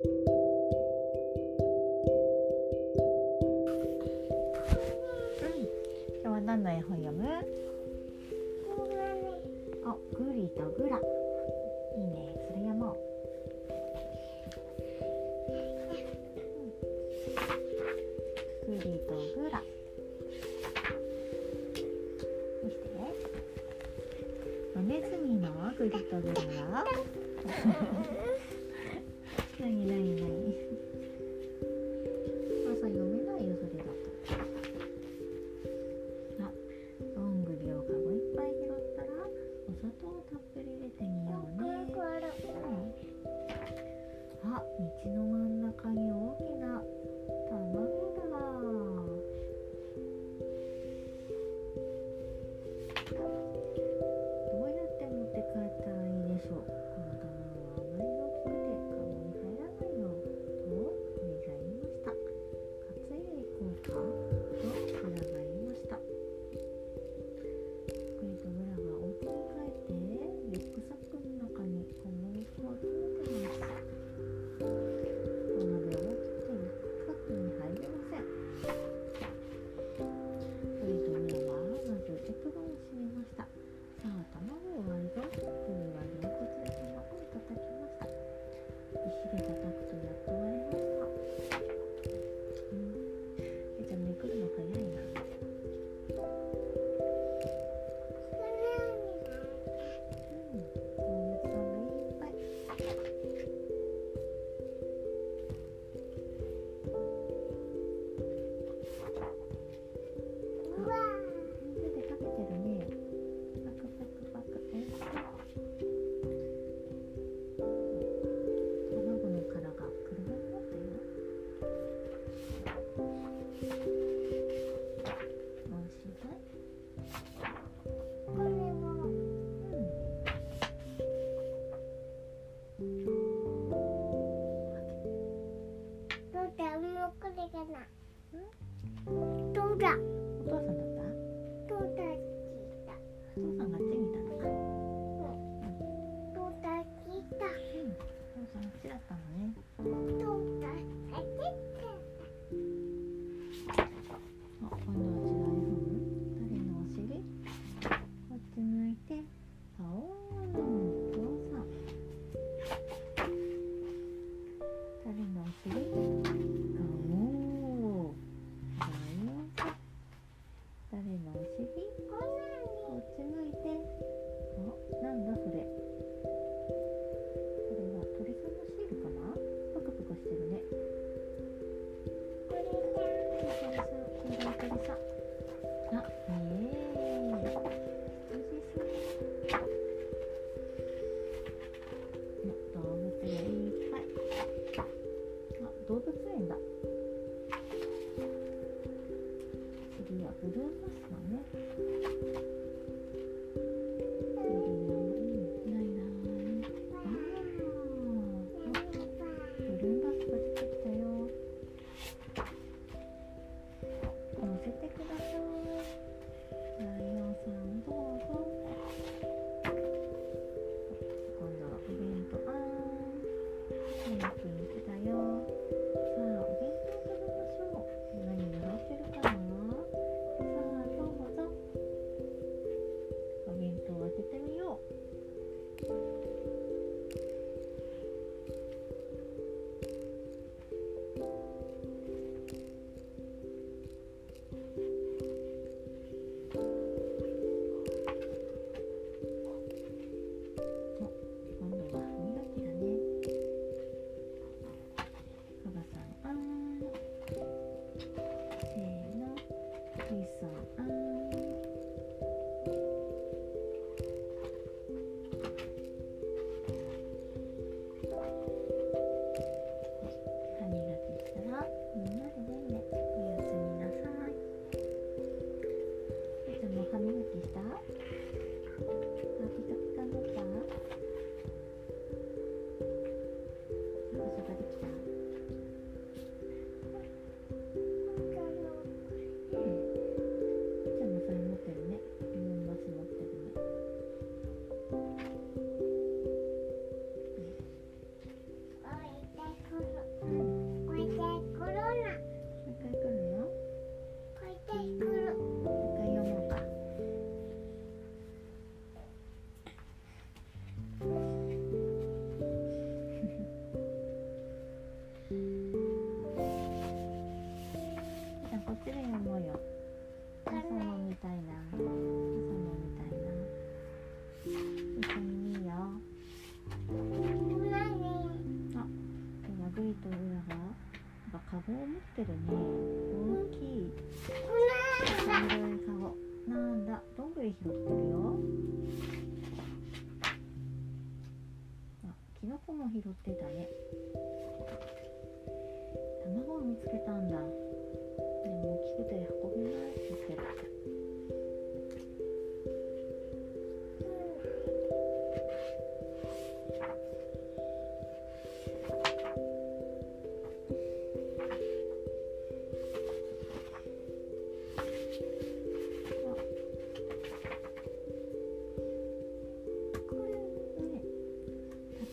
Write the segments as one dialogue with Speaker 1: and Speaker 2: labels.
Speaker 1: 今日は何の絵本読む？あ、グリとグラ。いいね、それもう。グリとグラ。して。ネズミのグリとグラは？ないないない very noisy. なんかカを持ってるね大きい色いなんだ？どんぐり拾ってるよ。あキノコも拾ってたね。卵を見つけたんだ。でも大きくて運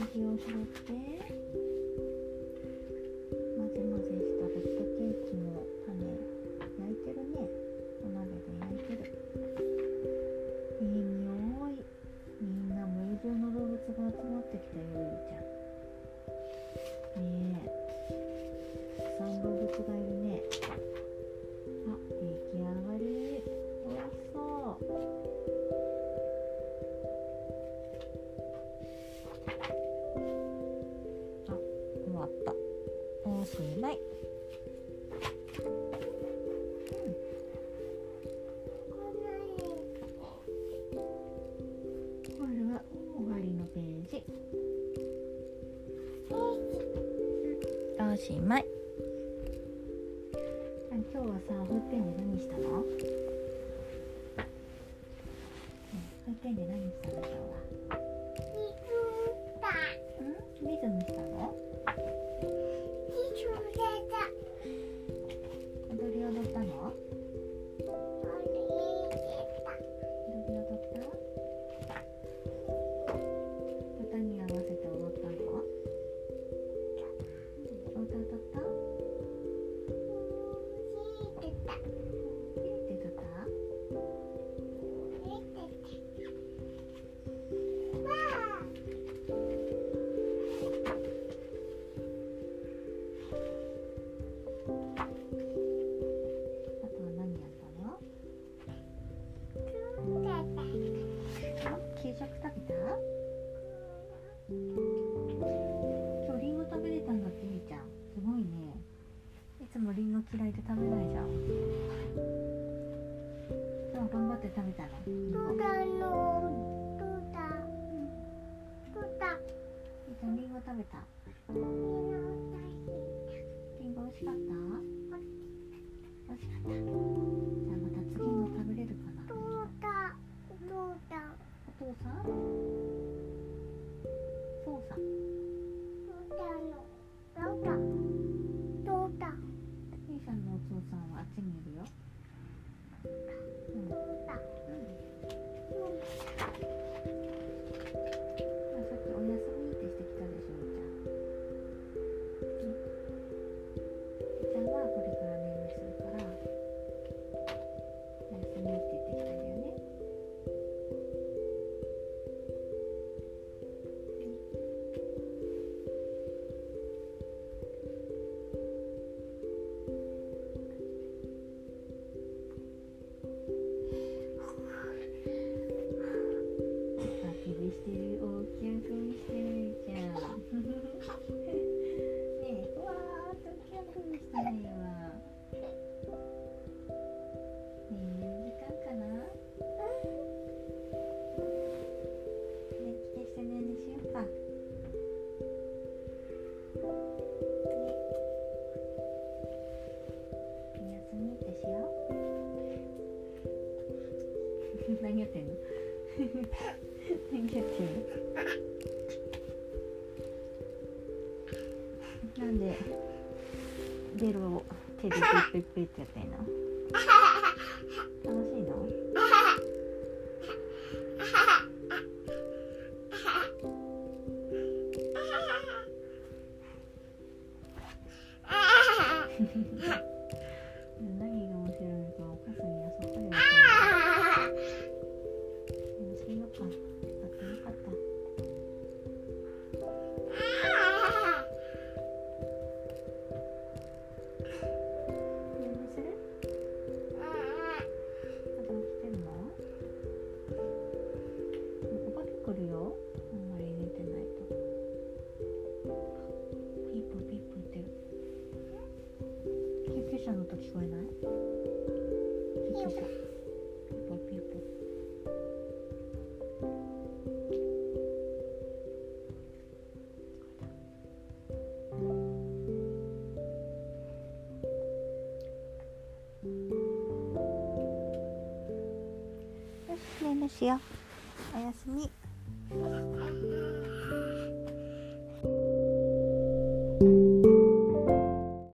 Speaker 1: 指を拾って。しまい。今日はさ保育園で何したの、保育園で何したの？今日は。しかった？Thank you too. なんでロを手でってやっん楽しいのよしねんねしよ。うおやすみ。